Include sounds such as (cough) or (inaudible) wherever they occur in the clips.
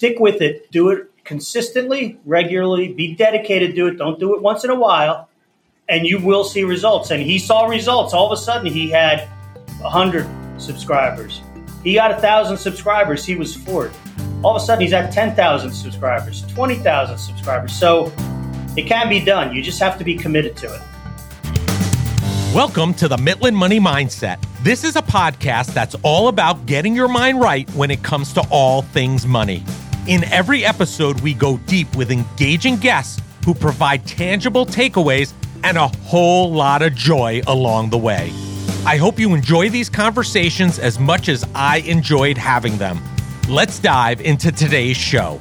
stick with it. Do it consistently, regularly. Be dedicated to it. Don't do it once in a while, and you will see results. And he saw results. All of a sudden, he had hundred subscribers. He got a thousand subscribers. He was floored. All of a sudden, he's at ten thousand subscribers, twenty thousand subscribers. So it can be done. You just have to be committed to it. Welcome to the Mitlin Money Mindset. This is a podcast that's all about getting your mind right when it comes to all things money. In every episode, we go deep with engaging guests who provide tangible takeaways and a whole lot of joy along the way. I hope you enjoy these conversations as much as I enjoyed having them. Let's dive into today's show.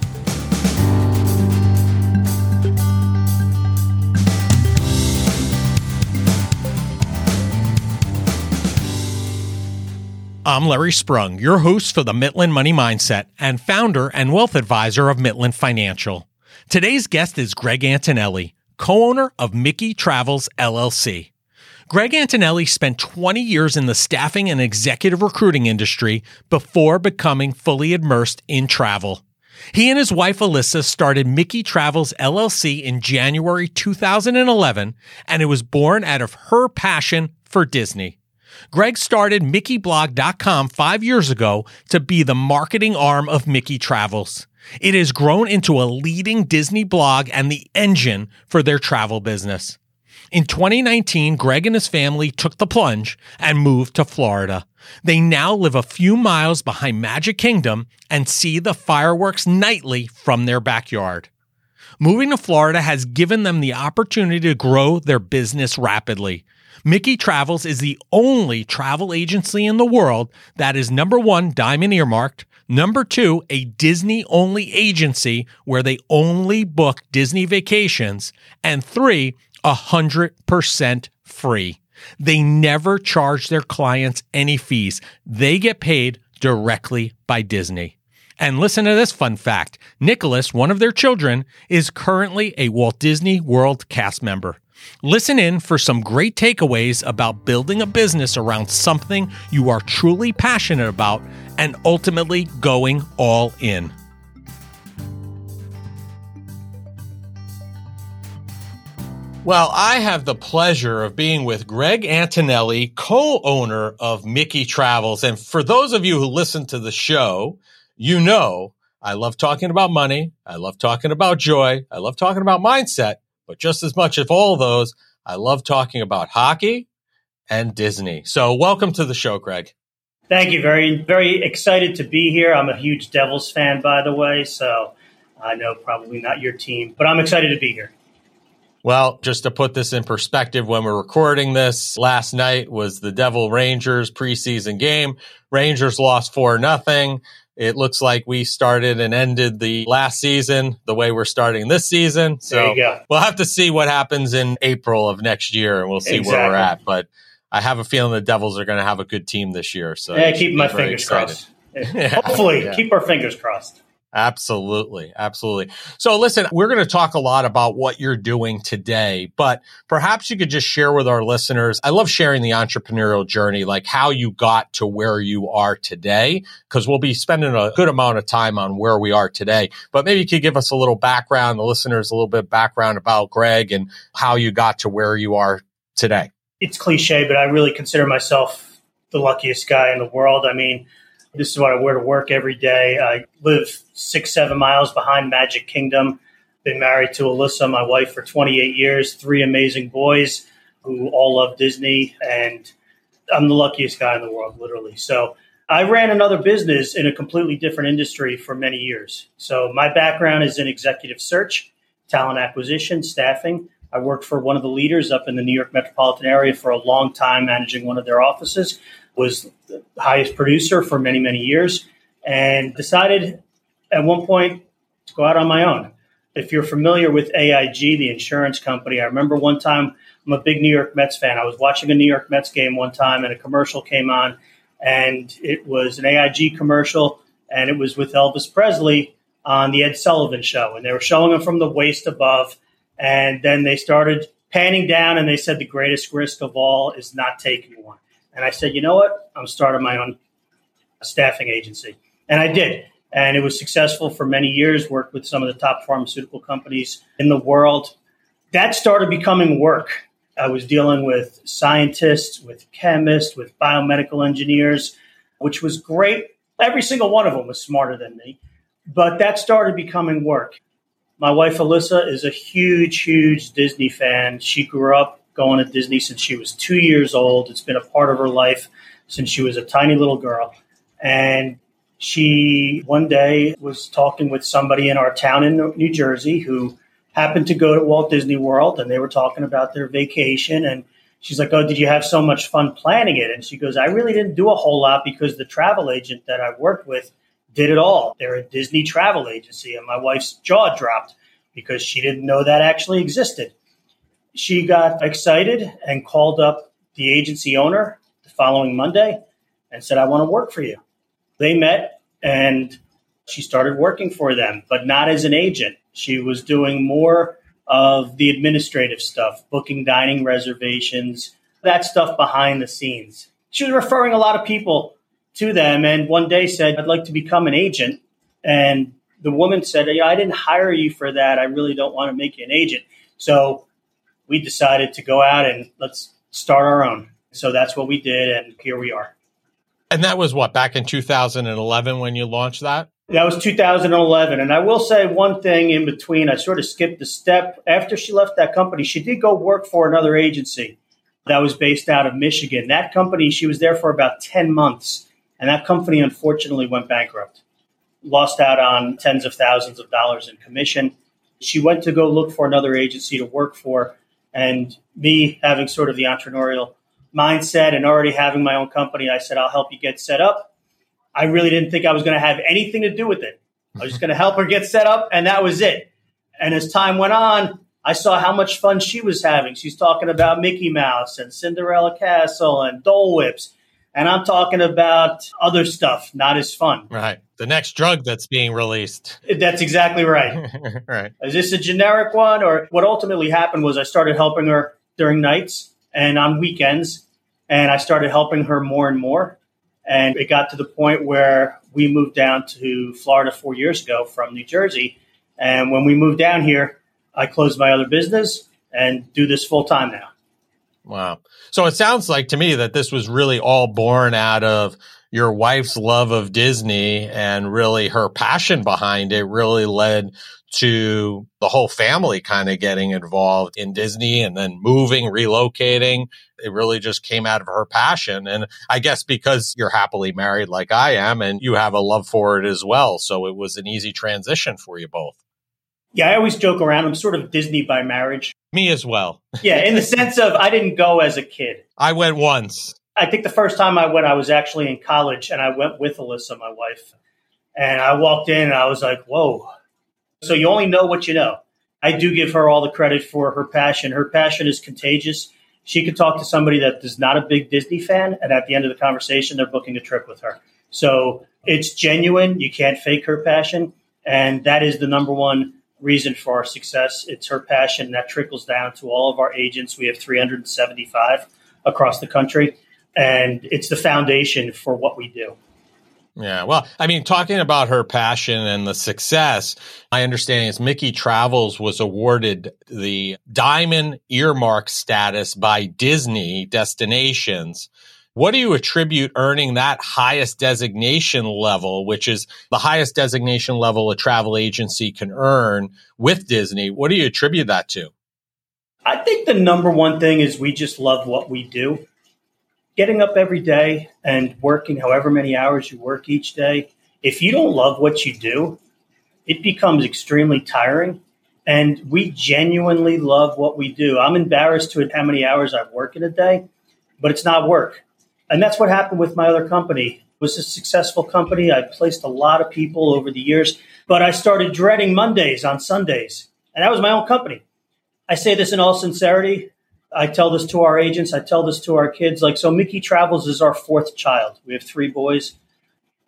I'm Larry Sprung, your host for the Mitlin Money Mindset and founder and wealth advisor of Mitlin Financial. Today's guest is Greg Antonelle, co owner of Mickey Travels LLC. Greg Antonelle spent 20 years in the staffing and executive recruiting industry before becoming fully immersed in travel. He and his wife Elyssa started Mickey Travels LLC in January 2011, and it was born out of her passion for Disney. Greg started MickeyBlog.com five years ago to be the marketing arm of Mickey Travels. It has grown into a leading Disney blog and the engine for their travel business. In 2019, Greg and his family took the plunge and moved to Florida. They now live a few miles behind Magic Kingdom and see the fireworks nightly from their backyard. Moving to Florida has given them the opportunity to grow their business rapidly. Mickey Travels is the only travel agency in the world that is number one, diamond earmarked, number two, a Disney only agency where they only book Disney vacations, and three, 100% free. They never charge their clients any fees. They get paid directly by Disney. And listen to this fun fact Nicholas, one of their children, is currently a Walt Disney World cast member. Listen in for some great takeaways about building a business around something you are truly passionate about and ultimately going all in. Well, I have the pleasure of being with Greg Antonelle, co owner of Mickey Travels. And for those of you who listen to the show, you know I love talking about money. I love talking about joy. I love talking about mindset. But just as much of all those, I love talking about hockey and Disney. So welcome to the show, Greg. Thank you. Very, very excited to be here. I'm a huge Devils fan, by the way. So I know probably not your team, but I'm excited to be here. Well, just to put this in perspective, when we're recording this, last night was the Devil Rangers preseason game. Rangers lost four nothing. It looks like we started and ended the last season the way we're starting this season. So we'll have to see what happens in April of next year and we'll see exactly. where we're at. But I have a feeling the Devils are going to have a good team this year. So yeah, keep my fingers excited. crossed. (laughs) Hopefully, yeah. keep our fingers crossed. Absolutely. Absolutely. So listen, we're going to talk a lot about what you're doing today, but perhaps you could just share with our listeners. I love sharing the entrepreneurial journey, like how you got to where you are today, because we'll be spending a good amount of time on where we are today. But maybe you could give us a little background, the listeners a little bit background about Greg and how you got to where you are today. It's cliche, but I really consider myself the luckiest guy in the world. I mean, this is what I wear to work every day. I live six, seven miles behind Magic Kingdom. Been married to Elyssa, my wife, for 28 years, three amazing boys who all love Disney. And I'm the luckiest guy in the world, literally. So I ran another business in a completely different industry for many years. So my background is in executive search, talent acquisition, staffing. I worked for one of the leaders up in the New York metropolitan area for a long time, managing one of their offices was the highest producer for many, many years, and decided at one point to go out on my own. If you're familiar with AIG, the insurance company, I remember one time I'm a big New York Mets fan. I was watching a New York Mets game one time, and a commercial came on, and it was an AIG commercial, and it was with Elvis Presley on the Ed Sullivan Show, and they were showing him from the waist above, and then they started panning down, and they said the greatest risk of all is not taking one. And I said, you know what? I'm starting my own staffing agency. And I did. And it was successful for many years, worked with some of the top pharmaceutical companies in the world. That started becoming work. I was dealing with scientists, with chemists, with biomedical engineers, which was great. Every single one of them was smarter than me. But that started becoming work. My wife, Elyssa, is a huge, huge Disney fan. She grew up going to Disney since she was two years old. It's been a part of her life since she was a tiny little girl. And she one day was talking with somebody in our town in New Jersey who happened to go to Walt Disney World and they were talking about their vacation. And she's like, Oh, did you have so much fun planning it? And she goes, I really didn't do a whole lot because the travel agent that I worked with did it all. They're a Disney travel agency. And my wife's jaw dropped because she didn't know that actually existed. She got excited and called up the agency owner the following Monday and said, I want to work for you. They met and she started working for them, but not as an agent. She was doing more of the administrative stuff, booking dining reservations, that stuff behind the scenes. She was referring a lot of people to them and one day said, I'd like to become an agent. And the woman said, yeah, I didn't hire you for that. I really don't want to make you an agent. So we decided to go out and let's start our own. So that's what we did. And here we are. And that was what, back in 2011 when you launched that? That was 2011. And I will say one thing in between. I sort of skipped the step. After she left that company, she did go work for another agency that was based out of Michigan. That company, she was there for about 10 months. And that company unfortunately went bankrupt, lost out on tens of thousands of dollars in commission. She went to go look for another agency to work for. And me having sort of the entrepreneurial mindset and already having my own company, I said, I'll help you get set up. I really didn't think I was going to have anything to do with it. I was just going to help her get set up, and that was it. And as time went on, I saw how much fun she was having. She's talking about Mickey Mouse and Cinderella Castle and Dole Whips and I'm talking about other stuff, not as fun. Right. The next drug that's being released. That's exactly right. (laughs) right. Is this a generic one? Or what ultimately happened was I started helping her during nights and on weekends, and I started helping her more and more. And it got to the point where we moved down to Florida four years ago from New Jersey. And when we moved down here, I closed my other business and do this full time now. Wow. So it sounds like to me that this was really all born out of your wife's love of Disney and really her passion behind it really led to the whole family kind of getting involved in Disney and then moving, relocating. It really just came out of her passion. And I guess because you're happily married like I am and you have a love for it as well. So it was an easy transition for you both. Yeah, I always joke around. I'm sort of Disney by marriage. Me as well. (laughs) yeah, in the sense of I didn't go as a kid. I went once. I think the first time I went, I was actually in college, and I went with Elyssa, my wife. And I walked in, and I was like, "Whoa!" So you only know what you know. I do give her all the credit for her passion. Her passion is contagious. She could talk to somebody that is not a big Disney fan, and at the end of the conversation, they're booking a trip with her. So it's genuine. You can't fake her passion, and that is the number one reason for our success. It's her passion that trickles down to all of our agents. We have 375 across the country, and it's the foundation for what we do. Yeah, well, I mean, talking about her passion and the success, my understanding is Mickey Travels was awarded the Diamond Earmark status by Disney Destinations what do you attribute earning that highest designation level, which is the highest designation level a travel agency can earn with Disney? What do you attribute that to? I think the number one thing is we just love what we do. Getting up every day and working however many hours you work each day, if you don't love what you do, it becomes extremely tiring. And we genuinely love what we do. I'm embarrassed to how many hours I work in a day, but it's not work. And that's what happened with my other company. It was a successful company. I placed a lot of people over the years, but I started dreading Mondays on Sundays. And that was my own company. I say this in all sincerity. I tell this to our agents. I tell this to our kids. Like, so Mickey Travels is our fourth child. We have three boys.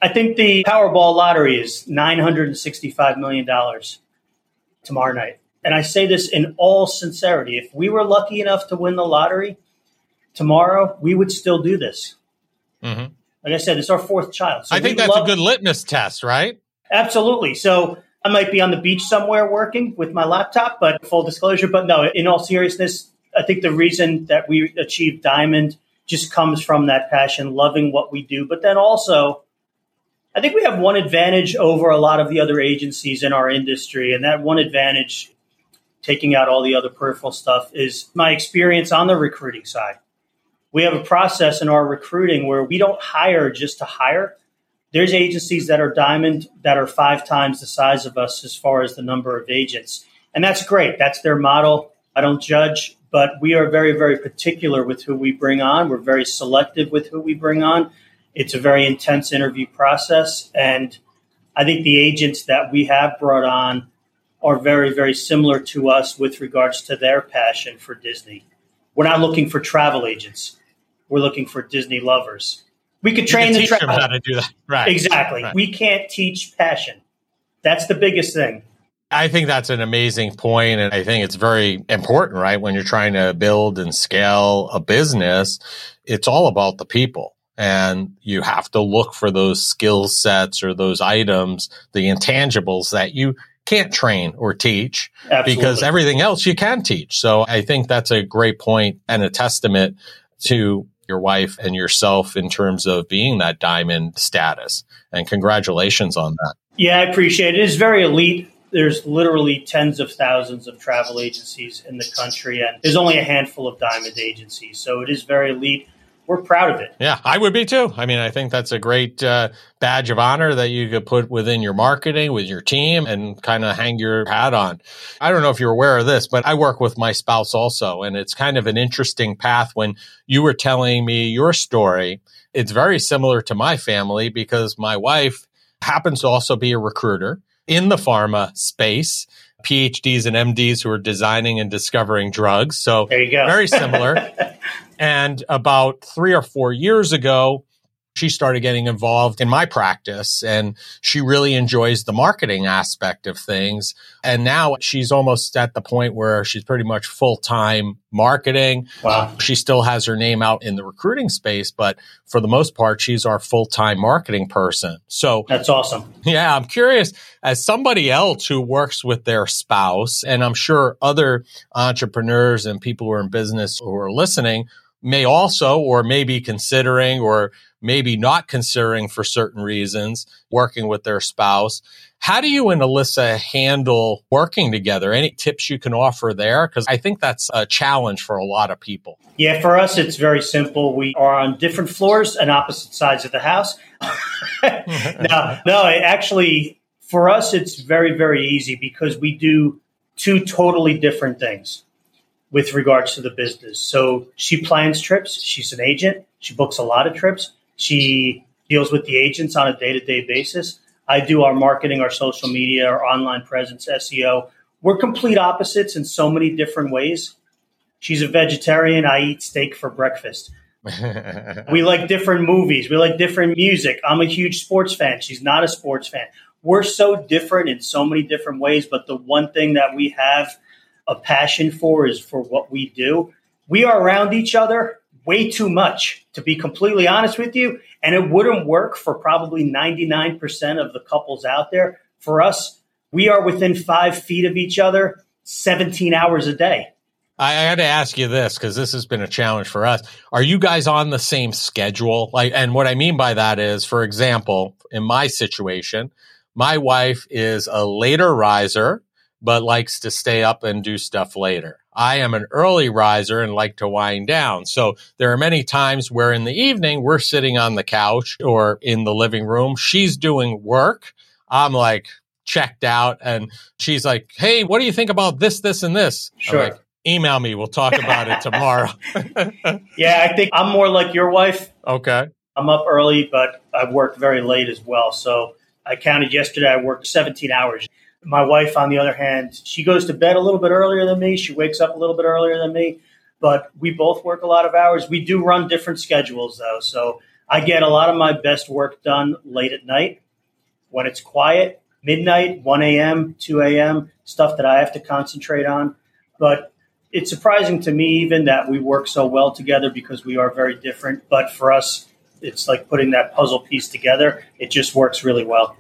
I think the Powerball lottery is $965 million tomorrow night. And I say this in all sincerity. If we were lucky enough to win the lottery, tomorrow, we would still do this. Mm-hmm. Like I said, it's our fourth child. So I think that's love- a good litmus test, right? Absolutely. So I might be on the beach somewhere working with my laptop, but full disclosure. But no, in all seriousness, I think the reason that we achieved Diamond just comes from that passion, loving what we do. But then also, I think we have one advantage over a lot of the other agencies in our industry. And that one advantage, taking out all the other peripheral stuff, is my experience on the recruiting side. We have a process in our recruiting where we don't hire just to hire there's agencies that are diamond that are five times the size of us as far as the number of agents. And that's great. That's their model. I don't judge, but we are very, very particular with who we bring on. We're very selective with who we bring on. It's a very intense interview process. And I think the agents that we have brought on are very, very similar to us with regards to their passion for Disney. We're not looking for travel agents. We're looking for Disney lovers. We could train the tra- them how to do that. Right. Exactly. Right. We can't teach passion. That's the biggest thing. I think that's an amazing point, and I think it's very important, right? When you're trying to build and scale a business, it's all about the people. And you have to look for those skill sets or those items, the intangibles that you can't train or teach Absolutely. because everything else you can teach. So I think that's a great point and a testament to your wife and yourself in terms of being that diamond status. And congratulations on that. Yeah, I appreciate it. It is very elite. There's literally tens of thousands of travel agencies in the country, and there's only a handful of diamond agencies. So it is very elite we're proud of it. Yeah, I would be too. I mean, I think that's a great uh, badge of honor that you could put within your marketing with your team and kind of hang your hat on. I don't know if you're aware of this, but I work with my spouse also, and it's kind of an interesting path. When you were telling me your story, it's very similar to my family because my wife happens to also be a recruiter in the pharma space. PhDs and MDs who are designing and discovering drugs. So there you go. very similar. (laughs) And about three or four years ago, she started getting involved in my practice and she really enjoys the marketing aspect of things. And now she's almost at the point where she's pretty much full time marketing. Wow. She still has her name out in the recruiting space, but for the most part, she's our full time marketing person. So that's awesome. Yeah. I'm curious as somebody else who works with their spouse, and I'm sure other entrepreneurs and people who are in business who are listening may also or may be considering or maybe not considering for certain reasons working with their spouse. How do you and Elyssa handle working together? Any tips you can offer there? Because I think that's a challenge for a lot of people. Yeah, for us, it's very simple. We are on different floors and opposite sides of the house. (laughs) no, no, actually, for us, it's very, very easy because we do two totally different things with regards to the business. So she plans trips. She's an agent. She books a lot of trips. She deals with the agents on a day to day basis. I do our marketing, our social media, our online presence, SEO. We're complete opposites in so many different ways. She's a vegetarian. I eat steak for breakfast. (laughs) we like different movies. We like different music. I'm a huge sports fan. She's not a sports fan. We're so different in so many different ways, but the one thing that we have a passion for is for what we do. We are around each other way too much, to be completely honest with you. And it wouldn't work for probably 99% of the couples out there. For us, we are within five feet of each other 17 hours a day. I, got to ask you this because this has been a challenge for us. Are you guys on the same schedule? Like, and what I mean by that is, for example, in my situation, my wife is a later riser but likes to stay up and do stuff later. I am an early riser and like to wind down. So there are many times where in the evening we're sitting on the couch or in the living room. She's doing work. I'm like checked out and she's like, Hey, what do you think about this, this, and this? Sure. Like, Email me. We'll talk about it tomorrow. (laughs) yeah, I think I'm more like your wife. Okay. I'm up early, but I work very late as well. So I counted yesterday, I worked 17 hours. My wife, on the other hand, she goes to bed a little bit earlier than me. She wakes up a little bit earlier than me, but we both work a lot of hours. We do run different schedules though. So I get a lot of my best work done late at night when it's quiet, midnight, 1 a.m., 2 a.m., stuff that I have to concentrate on. But it's surprising to me even that we work so well together because we are very different. But for us, it's like putting that puzzle piece together. It just works really well.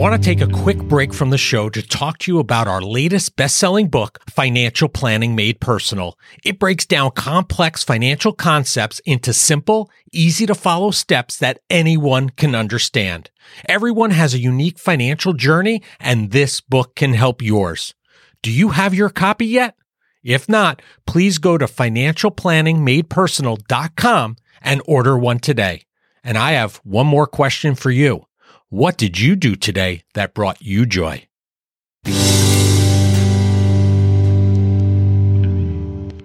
Want to take a quick break from the show to talk to you about our latest best selling book, Financial Planning Made Personal. It breaks down complex financial concepts into simple, easy to follow steps that anyone can understand. Everyone has a unique financial journey, and this book can help yours. Do you have your copy yet? If not, please go to financialplanningmadepersonal.com and order one today. And I have one more question for you. What did you do today that brought you joy?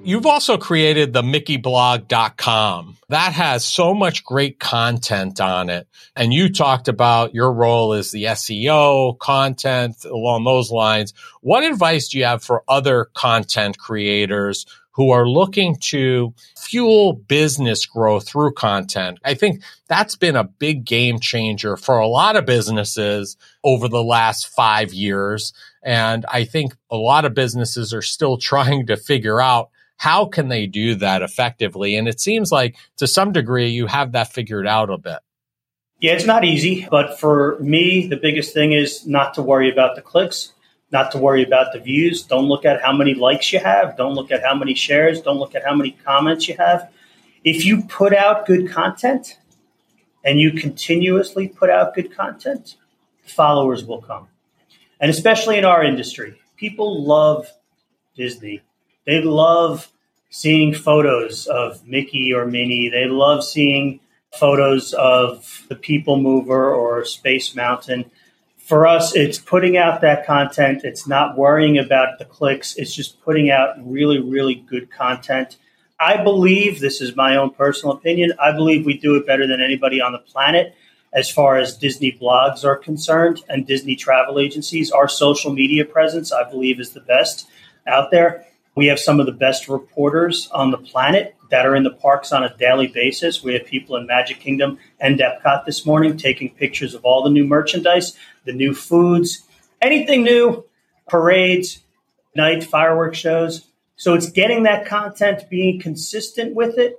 You've also created the mickeyblog.com. That has so much great content on it. And you talked about your role as the SEO content along those lines. What advice do you have for other content creators who are looking to fuel business growth through content. I think that's been a big game changer for a lot of businesses over the last five years. And I think a lot of businesses are still (laughs) trying to figure out how can they do that effectively. And it seems like to some degree you have that figured out a bit. Yeah, it's not easy, but for me, the biggest thing is not to worry about the clicks not to worry about the views. Don't look at how many likes you have. Don't look at how many shares. Don't look at how many comments you have. If you put out good content and you continuously put out good content, followers will come. And especially in our industry, people love Disney. They love seeing photos of Mickey or Minnie. They love seeing photos of the People Mover or Space Mountain for us, it's putting out that content. It's not worrying about the clicks. It's just putting out really, really good content. I believe, this is my own personal opinion, I believe we do it better than anybody on the planet as far as Disney blogs are concerned and Disney travel agencies. Our social media presence, I believe, is the best out there. We have some of the best reporters on the planet that are in the parks on a daily basis. We have people in Magic Kingdom and Epcot this morning taking pictures of all the new merchandise, the new foods, anything new, parades, night fireworks shows. So it's getting that content, being consistent with it,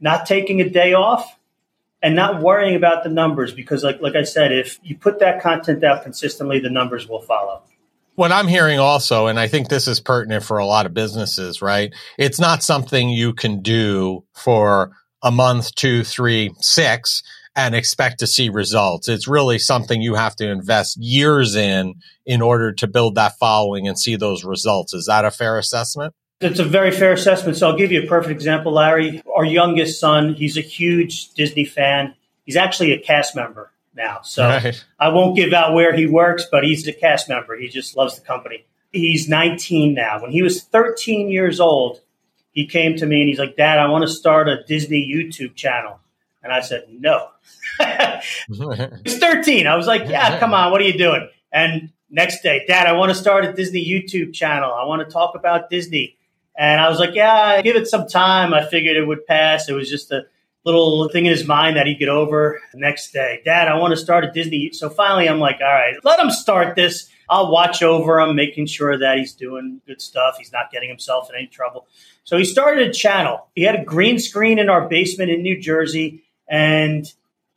not taking a day off, and not worrying about the numbers because, like like I said, if you put that content out consistently, the numbers will follow what I'm hearing also, and I think this is pertinent for a lot of businesses, right? It's not something you can do for a month, two, three, six, and expect to see results. It's really something you have to invest years in in order to build that following and see those results. Is that a fair assessment? It's a very fair assessment. So I'll give you a perfect example, Larry. Our youngest son, he's a huge Disney fan. He's actually a cast member now. So right. I won't give out where he works, but he's a cast member. He just loves the company. He's 19 now. When he was 13 years old, he came to me and he's like, Dad, I want to start a Disney YouTube channel. And I said, No. (laughs) he's 13. I was like, Yeah, come on. What are you doing? And next day, Dad, I want to start a Disney YouTube channel. I want to talk about Disney. And I was like, Yeah, give it some time. I figured it would pass. It was just a little thing in his mind that he'd get over the next day. Dad, I want to start a Disney. So finally, I'm like, all right, let him start this. I'll watch over him, making sure that he's doing good stuff. He's not getting himself in any trouble. So he started a channel. He had a green screen in our basement in New Jersey, and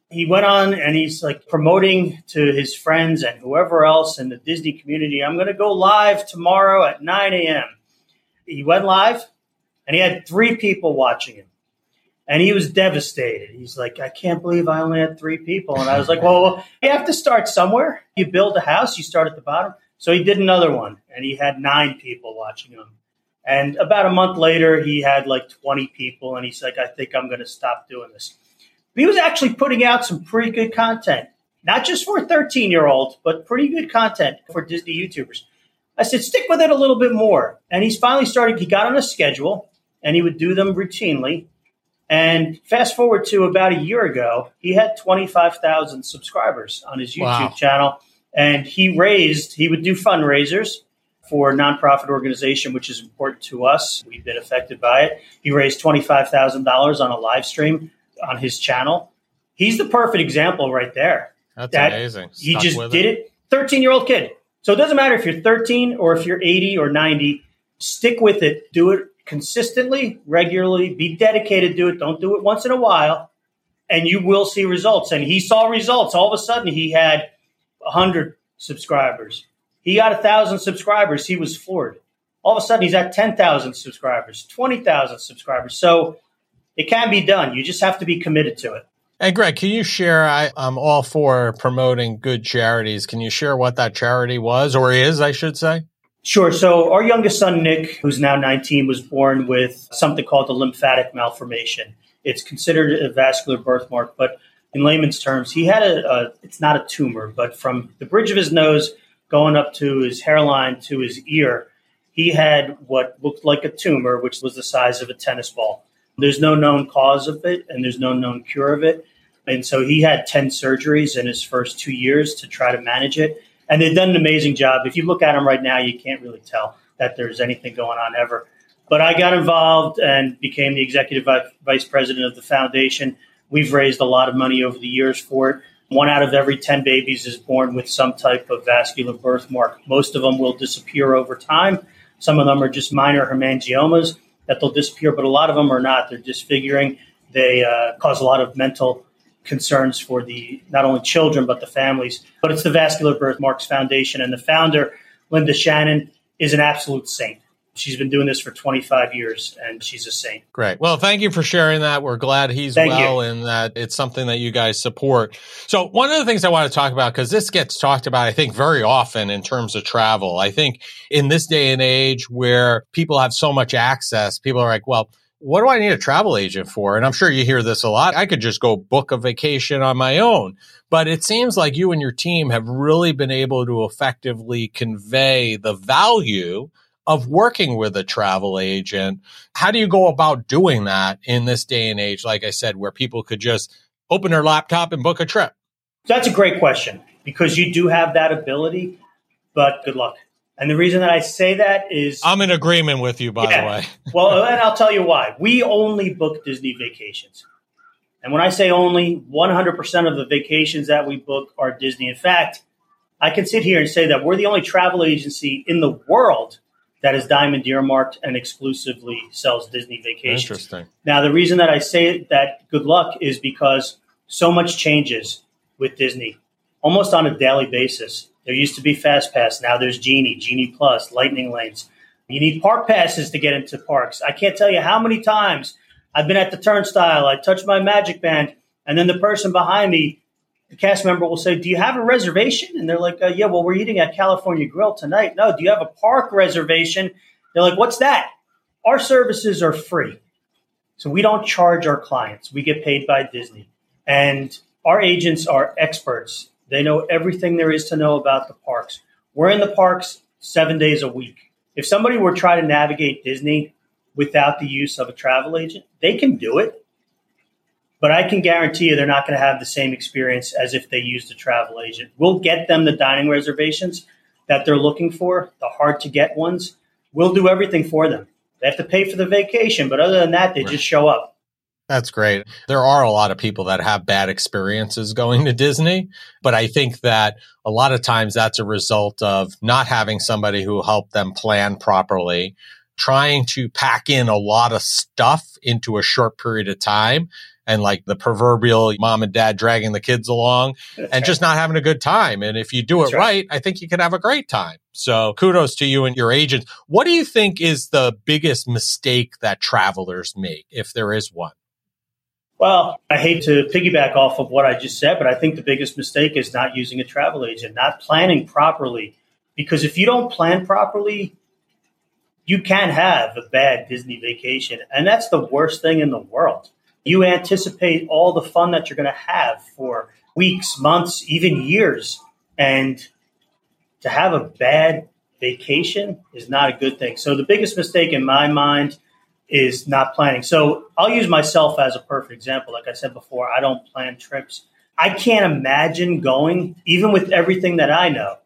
he went on and he's like promoting to his friends and whoever else in the Disney community. I'm going to go live tomorrow at 9 a.m. He went live, and he had three people watching him and he was devastated. He's like, I can't believe I only had three people. And I was like, well, you have to start somewhere. You build a house, you start at the bottom. So he did another one, and he had nine people watching him. And about a month later, he had like 20 people, and he's like, I think I'm going to stop doing this. But he was actually putting out some pretty good content, not just for a 13 year old, but pretty good content for Disney YouTubers. I said, stick with it a little bit more. And he's finally started, he got on a schedule, and he would do them routinely and fast forward to about a year ago, he had 25,000 subscribers on his YouTube wow. channel. And he raised, he would do fundraisers for a nonprofit organization, which is important to us. We've been affected by it. He raised $25,000 on a live stream on his channel. He's the perfect example right there. That's that amazing. Stuck he just did it. it. 13 year old kid. So it doesn't matter if you're 13 or if you're 80 or 90, stick with it. Do it consistently, regularly, be dedicated to it. Don't do it once in a while, and you will see results. And he saw results. All of a sudden, he had 100 subscribers. He got a thousand subscribers. He was floored. All of a sudden, he's at 10,000 subscribers, 20,000 subscribers. So it can be done. You just have to be committed to it. And Greg, can you share? I, am all for promoting good charities. Can you share what that charity was or is, I should say? Sure. So our youngest son, Nick, who's now 19, was born with something called the lymphatic malformation. It's considered a vascular birthmark, but in layman's terms, he had a, a it's not a tumor, but from the bridge of his nose going up to his hairline to his ear, he had what looked like a tumor, which was the size of a tennis ball. There's no known cause of it, and there's no known cure of it. And so he had 10 surgeries in his first two years to try to manage it. And they've done an amazing job. If you look at them right now, you can't really tell that there's anything going on ever. But I got involved and became the executive vice president of the foundation. We've raised a lot of money over the years for it. One out of every 10 babies is born with some type of vascular birthmark. Most of them will disappear over time. Some of them are just minor hemangiomas that they'll disappear, but a lot of them are not. They're disfiguring. They uh, cause a lot of mental concerns for the not only children but the families. But it's the Vascular Birthmarks Foundation, and the founder, Linda Shannon, is an absolute saint. She's been doing this for 25 years and she's a saint. Great. Well, thank you for sharing that. We're glad he's thank well you. and that it's something that you guys support. So, one of the things I want to talk about, because this gets talked about, I think, very often in terms of travel. I think in this day and age where people have so much access, people are like, well, what do I need a travel agent for? And I'm sure you hear this a lot. I could just go book a vacation on my own. But it seems like you and your team have really been able to effectively convey the value of working with a travel agent. How do you go about doing that in this day and age, like I said, where people could just open their laptop and book a trip? That's a great question because you do have that ability, but good luck. And the reason that I say that is I'm in agreement with you, by yeah. the way. (laughs) well, and I'll tell you why. We only book Disney vacations. And when I say only, 100% of the vacations that we book are Disney. In fact, I can sit here and say that we're the only travel agency in the world that is diamond earmarked and exclusively sells Disney vacations. Interesting. Now, the reason that I say that good luck is because so much changes with Disney almost on a daily basis. There used to be Fast Pass. Now there's Genie, Genie Plus, Lightning Lanes. You need park passes to get into parks. I can't tell you how many times I've been at the turnstile. I touch my magic band, and then the person behind me, the cast member, will say, "Do you have a reservation?" And they're like, uh, "Yeah, well, we're eating at California Grill tonight." No, do you have a park reservation? They're like, "What's that?" Our services are free, so we don't charge our clients. We get paid by Disney, and our agents are experts they know everything there is to know about the parks. We're in the parks seven days a week. If somebody were trying to navigate Disney without the use of a travel agent, they can do it. But I can guarantee you they're not going to have the same experience as if they used a travel agent. We'll get them the dining reservations that they're looking for, the hard to get ones. We'll do everything for them. They have to pay for the vacation, but other than that, they right. just show up. That's great. There are a lot of people that have bad experiences going to Disney, but I think that a lot of times that's a result of not having somebody who helped them plan properly, trying to pack in a lot of stuff into a short period of time and like the proverbial mom and dad dragging the kids along That's and right. just not having a good time. And if you do That's it right. right, I think you can have a great time. So kudos to you and your agents. What do you think is the biggest mistake that travelers make, if there is one? Well, I hate to piggyback off of what I just said, but I think the biggest mistake is not using a travel agent, not planning properly. Because if you don't plan properly, you can have a bad Disney vacation. And that's the worst thing in the world. You anticipate all the fun that you're going to have for weeks, months, even years. And to have a bad vacation is not a good thing. So the biggest mistake in my mind is not planning. So I'll use myself as a perfect example. Like I said before, I don't plan trips. I can't imagine going, even with everything that I know,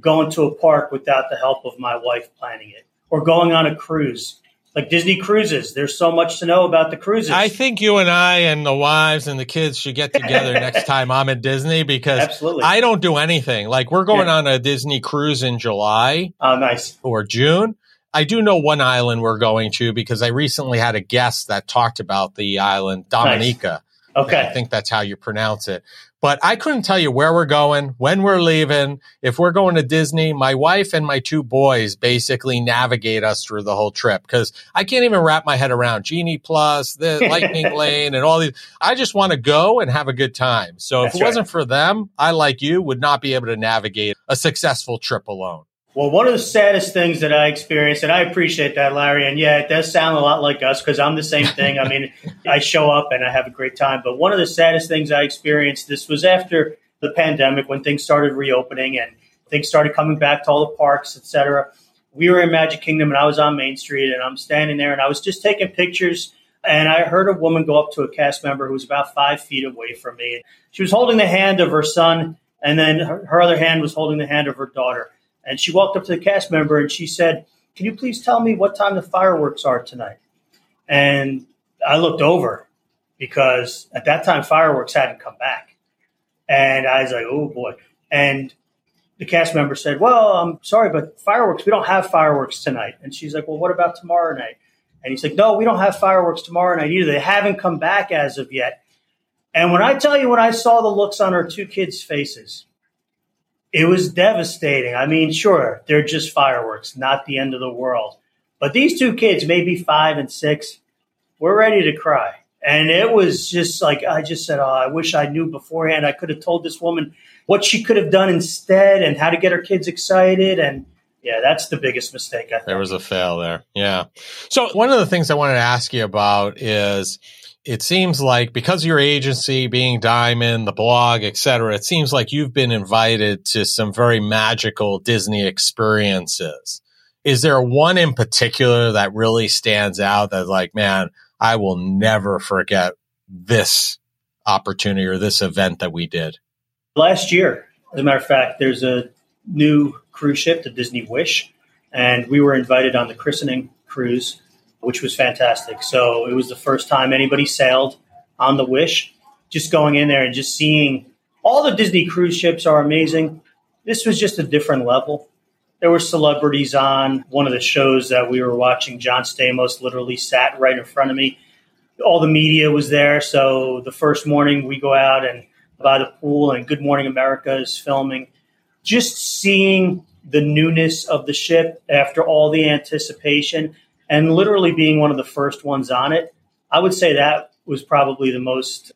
going to a park without the help of my wife planning it or going on a cruise. Like Disney cruises, there's so much to know about the cruises. I think you and I and the wives and the kids should get together (laughs) next time I'm at Disney because Absolutely. I don't do anything. Like we're going yeah. on a Disney cruise in July. Oh, nice. Or June. I do know one island we're going to because I recently had a guest that talked about the island Dominica. Nice. Okay. I think that's how you pronounce it. but I couldn't tell you where we're going, when we're leaving. If we're going to Disney, my wife and my two boys basically navigate us through the whole trip because I can't even wrap my head around Genie Plus, the (laughs) Lightning Lane, and all these. I just want to go and have a good time. So That's if it right. wasn't for them, I, like you, would not be able to navigate a successful trip alone. Well, one of the saddest things that I experienced, and I appreciate that, Larry, and yeah, it does sound a lot like us because I'm the same thing. I mean, (laughs) I show up and I have a great time. But one of the saddest things I experienced, this was after the pandemic when things started reopening and things started coming back to all the parks, et cetera. We were in Magic Kingdom and I was on Main Street and I'm standing there and I was just taking pictures. And I heard a woman go up to a cast member who was about five feet away from me. She was holding the hand of her son, and then her, her other hand was holding the hand of her daughter and she walked up to the cast member and she said, Can you please tell me what time the fireworks are tonight? And I looked over because at that time fireworks hadn't come back. And I was like, Oh boy. And the cast member said, Well, I'm sorry, but fireworks, we don't have fireworks tonight. And she's like, Well, what about tomorrow night? And he's like, No, we don't have fireworks tomorrow night either. They haven't come back as of yet. And when I tell you, when I saw the looks on her two kids' faces, it was devastating. I mean, sure, they're just fireworks, not the end of the world. But these two kids, maybe five and six, were ready to cry. And it was just like, I just said, Oh, I wish I knew beforehand. I could have told this woman what she could have done instead and how to get her kids excited. And yeah, that's the biggest mistake. I think. There was a fail there. Yeah. So, one of the things I wanted to ask you about is, it seems like because your agency being Diamond, the blog, etc., it seems like you've been invited to some very magical Disney experiences. Is there one in particular that really stands out that like, man, I will never forget this opportunity or this event that we did? Last year, as a matter of fact, there's a new cruise ship, the Disney Wish, and we were invited on the christening cruise which was fantastic. So it was the first time anybody sailed on the Wish. Just going in there and just seeing all the Disney cruise ships are amazing. This was just a different level. There were celebrities on one of the shows that we were watching. John Stamos literally sat right in front of me. All the media was there. So the first morning we go out and by the pool, and Good Morning America is filming. Just seeing the newness of the ship after all the anticipation and literally being one of the first ones on it, I would say that was probably the most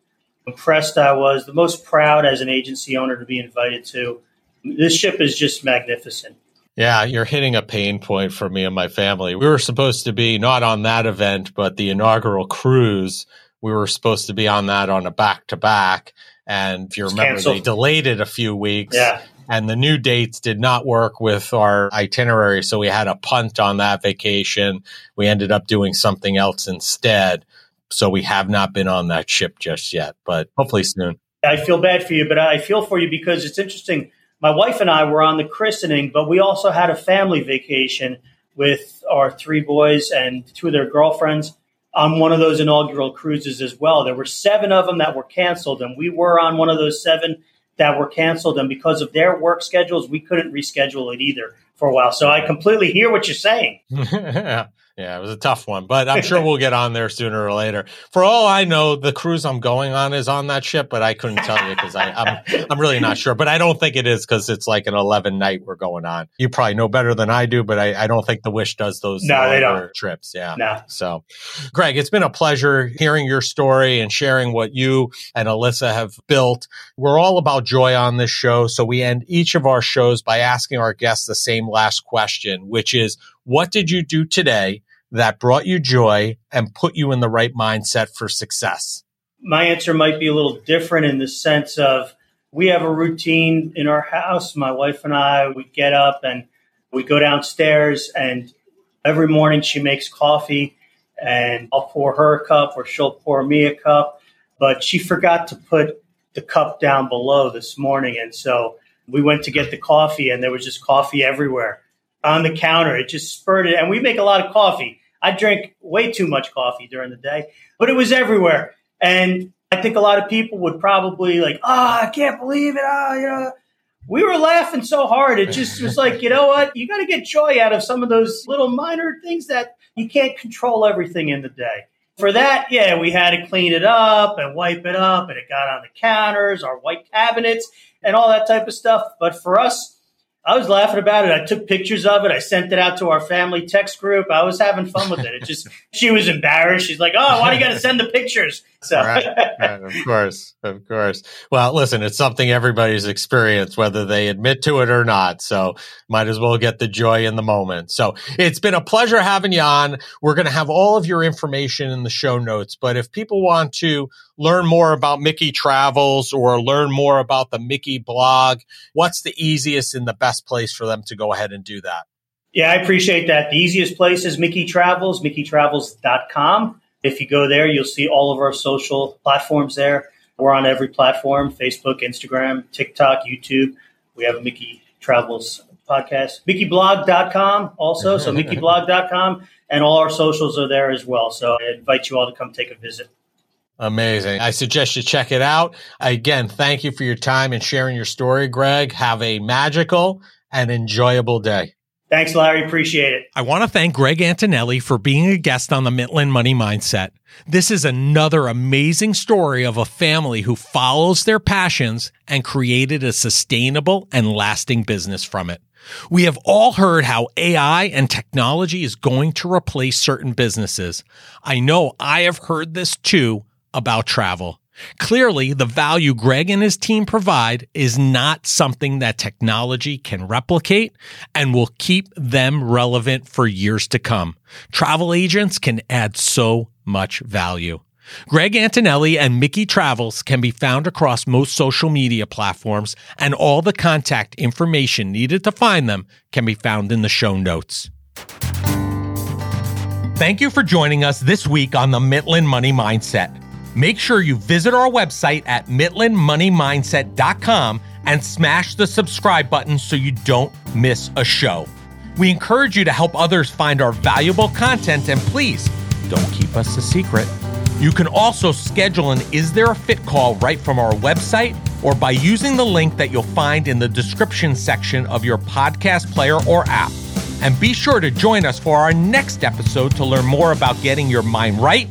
impressed I was, the most proud as an agency owner to be invited to. This ship is just magnificent. Yeah, you're hitting a pain point for me and my family. We were supposed to be not on that event, but the inaugural cruise. We were supposed to be on that on a back to back. And if you remember, canceled. they delayed it a few weeks. Yeah and the new dates did not work with our itinerary. So we had a punt on that vacation. We ended up doing something else instead. So we have not been on that ship just yet, but hopefully soon. I feel bad for you, but I feel for you because it's interesting. My wife and I were on the christening, but we also had a family vacation with our three boys and two of their girlfriends on one of those inaugural cruises as well. There were seven of them that were canceled, and we were on one of those seven that were canceled, and because of their work schedules, we couldn't reschedule it either for a while. So I completely hear what you're saying. (laughs) Yeah, it was a tough one, but I'm sure we'll get on there sooner or later. For all I know, the cruise I'm going on is on that ship, but I couldn't tell you because I'm I'm really not sure. But I don't think it is because it's like an 11 night we're going on. You probably know better than I do, but I, I don't think the Wish does those no, they don't. trips. Yeah. No. So, Greg, it's been a pleasure hearing your story and sharing what you and Elyssa have built. We're all about joy on this show, so we end each of our shows by asking our guests the same last question, which is, what did you do today? that brought you joy and put you in the right mindset for success? My answer might be a little different in the sense of we have a routine in our house. My wife and I, we get up and we go downstairs, and every morning she makes coffee, and I'll pour her a cup or she'll pour me a cup. But she forgot to put the cup down below this morning. And so we went to get the coffee, and there was just coffee everywhere on the counter. It just spurted, and we make a lot of coffee. I drink way too much coffee during the day, but it was everywhere. And I think a lot of people would probably like, oh, I can't believe it. Oh, we were laughing so hard. It just was like, you know what? You got to get joy out of some of those little minor things that you can't control everything in the day. For that, yeah, we had to clean it up and wipe it up, and it got on the counters, our white cabinets, and all that type of stuff. But for us, I was laughing about it. I took pictures of it. I sent it out to our family text group. I was having fun with it. It just, (laughs) she was embarrassed. She's like, "Oh, why do you got to send the pictures?" So, right, right, of course, of course. Well, listen, it's something everybody's experienced, whether they admit to it or not. So, might as well get the joy in the moment. So, it's been a pleasure having you on. We're going to have all of your information in the show notes. But if people want to learn more about Mickey Travels or learn more about the Mickey blog, what's the easiest and the best place for them to go ahead and do that? Yeah, I appreciate that. The easiest place is Mickey Travels, MickeyTravels.com. If you go there, you'll see all of our social platforms there. We're on every platform Facebook, Instagram, TikTok, YouTube. We have a Mickey Travels podcast. MickeyBlog.com also. So (laughs) MickeyBlog.com. And all our socials are there as well. So I invite you all to come take a visit. Amazing. I suggest you check it out. Again, thank you for your time and sharing your story, Greg. Have a magical and enjoyable day. Thanks, Larry. Appreciate it. I want to thank Greg Antonelle for being a guest on the Mitlin Money Mindset. This is another amazing story of a family who follows their passions and created a sustainable and lasting business from it. We have all heard how AI and technology is going to replace certain businesses. I know I have heard this too about travel. Clearly, the value Greg and his team provide is not something that technology can replicate and will keep them relevant for years to come. Travel agents can add so much value. Greg Antonelle and Mickey Travels can be found across most social media platforms, and all the contact information needed to find them can be found in the show notes. Thank you for joining us this week on the Mitlin Money Mindset. Make sure you visit our website at mitlinmoneymindset.com and smash the subscribe button so you don't miss a show. We encourage you to help others find our valuable content and please don't keep us a secret. You can also schedule an Is There a Fit call right from our website or by using the link that you'll find in the description section of your podcast player or app. And be sure to join us for our next episode to learn more about getting your mind right